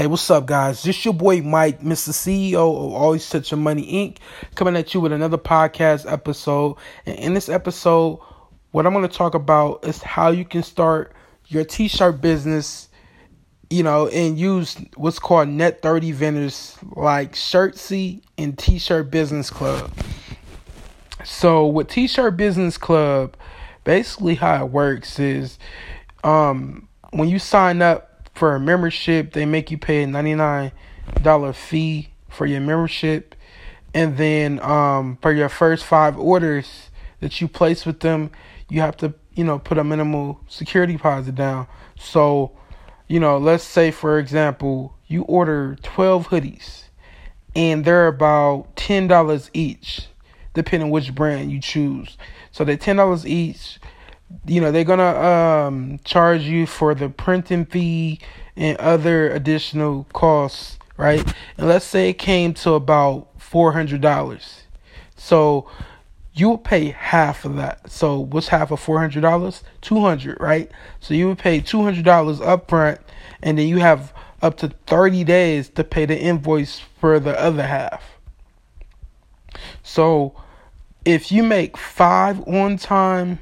Hey, what's up, guys? This your boy Mike, Mr. CEO of Always Touch Your Money Inc., coming at you with another podcast episode. And in this episode, what I'm going to talk about is how you can start your t-shirt business, you know, and use what's called net 30 vendors like Shirtsy and T-shirt Business Club. So with T-shirt Business Club, basically how it works is um when you sign up for a membership, they make you pay a $99 fee for your membership. And then um, for your first five orders that you place with them, you have to, you know, put a minimal security deposit down. So, you know, let's say, for example, you order 12 hoodies and they're about $10 each, depending which brand you choose. So they're $10 each you know they're gonna um charge you for the printing fee and other additional costs right? And let's say it came to about four hundred dollars. So you would pay half of that. So what's half of four hundred dollars? two hundred right? So you would pay two hundred dollars up front and then you have up to 30 days to pay the invoice for the other half. So if you make five on time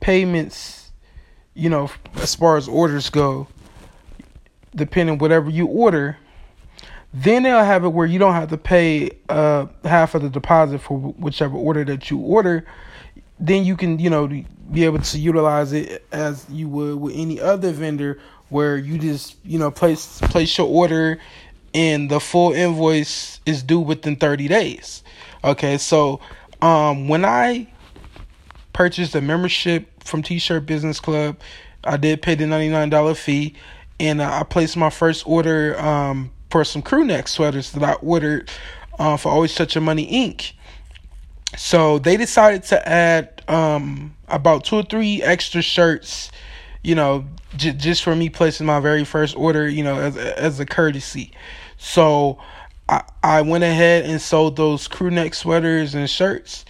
payments, you know, as far as orders go, depending whatever you order, then they'll have it where you don't have to pay uh, half of the deposit for whichever order that you order. Then you can, you know, be able to utilize it as you would with any other vendor, where you just, you know, place place your order, and the full invoice is due within thirty days. Okay, so um, when I purchased a membership from T-Shirt Business Club. I did pay the $99 fee and uh, I placed my first order um, for some crew neck sweaters that I ordered uh, for Always Touching Money Inc. So they decided to add um, about two or three extra shirts, you know, j- just for me placing my very first order, you know, as as a courtesy. So I I went ahead and sold those crew neck sweaters and shirts,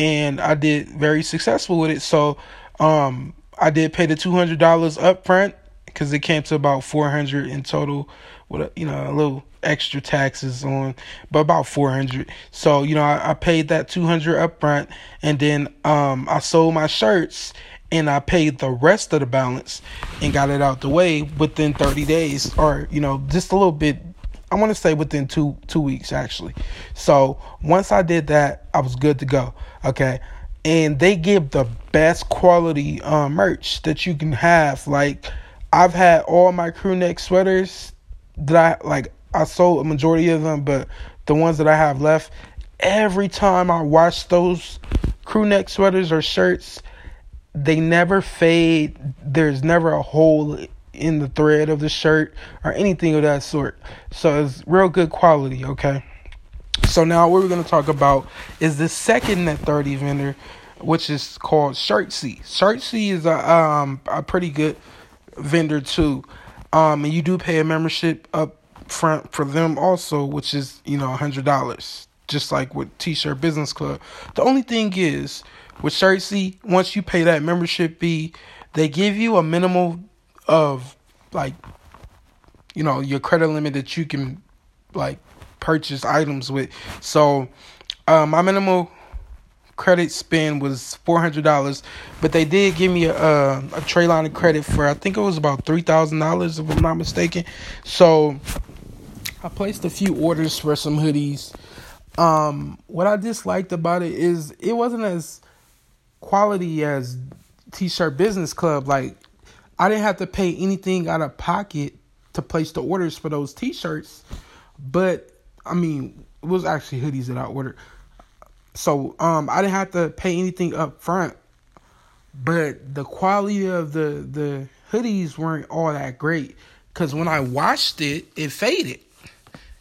and I did very successful with it. So um, I did pay the two hundred dollars up front because it came to about four hundred in total, with a, you know a little extra taxes on, but about four hundred. So you know I, I paid that two hundred up front, and then um I sold my shirts and I paid the rest of the balance and got it out the way within 30 days or you know just a little bit I want to say within 2 2 weeks actually. So once I did that, I was good to go. Okay and they give the best quality uh, merch that you can have. Like I've had all my crew neck sweaters that I like. I sold a majority of them, but the ones that I have left, every time I wash those crew neck sweaters or shirts, they never fade. There's never a hole in the thread of the shirt or anything of that sort. So it's real good quality, okay? So now what we're gonna talk about is the second net 30 vendor, which is called Shirtsy. Shirtsy is a um a pretty good vendor too. Um and you do pay a membership up front for them also, which is, you know, a hundred dollars. Just like with T shirt business club. The only thing is with Shirtsy, once you pay that membership fee, they give you a minimum of like you know, your credit limit that you can like purchase items with. So uh, my minimal credit spend was four hundred dollars, but they did give me a, a, trade line of credit for I think it was about three thousand dollars if I'm not mistaken. So I placed a few orders for some hoodies. Um, what I disliked about it is it wasn't as quality as T-shirt Business Club. Like I didn't have to pay anything out of pocket to place the orders for those T-shirts, but I mean, it was actually hoodies that I ordered. So um, I didn't have to pay anything up front, but the quality of the the hoodies weren't all that great. Cause when I washed it, it faded,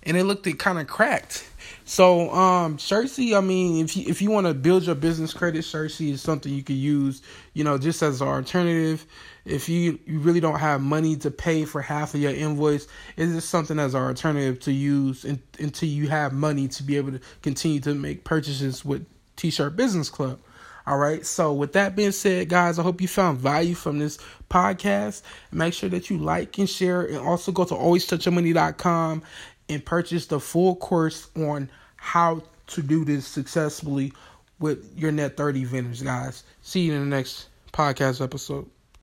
and it looked it kind of cracked. So um Shirtsy, I mean, if you if you want to build your business credit, Shirtsy is something you could use, you know, just as an alternative. If you, you really don't have money to pay for half of your invoice, is something as an alternative to use in, until you have money to be able to continue to make purchases with T-shirt Business Club. All right. So with that being said, guys, I hope you found value from this podcast. Make sure that you like and share and also go to alwaystouchyourmoney.com and purchase the full course on how to do this successfully with your net 30 vendors, guys. See you in the next podcast episode.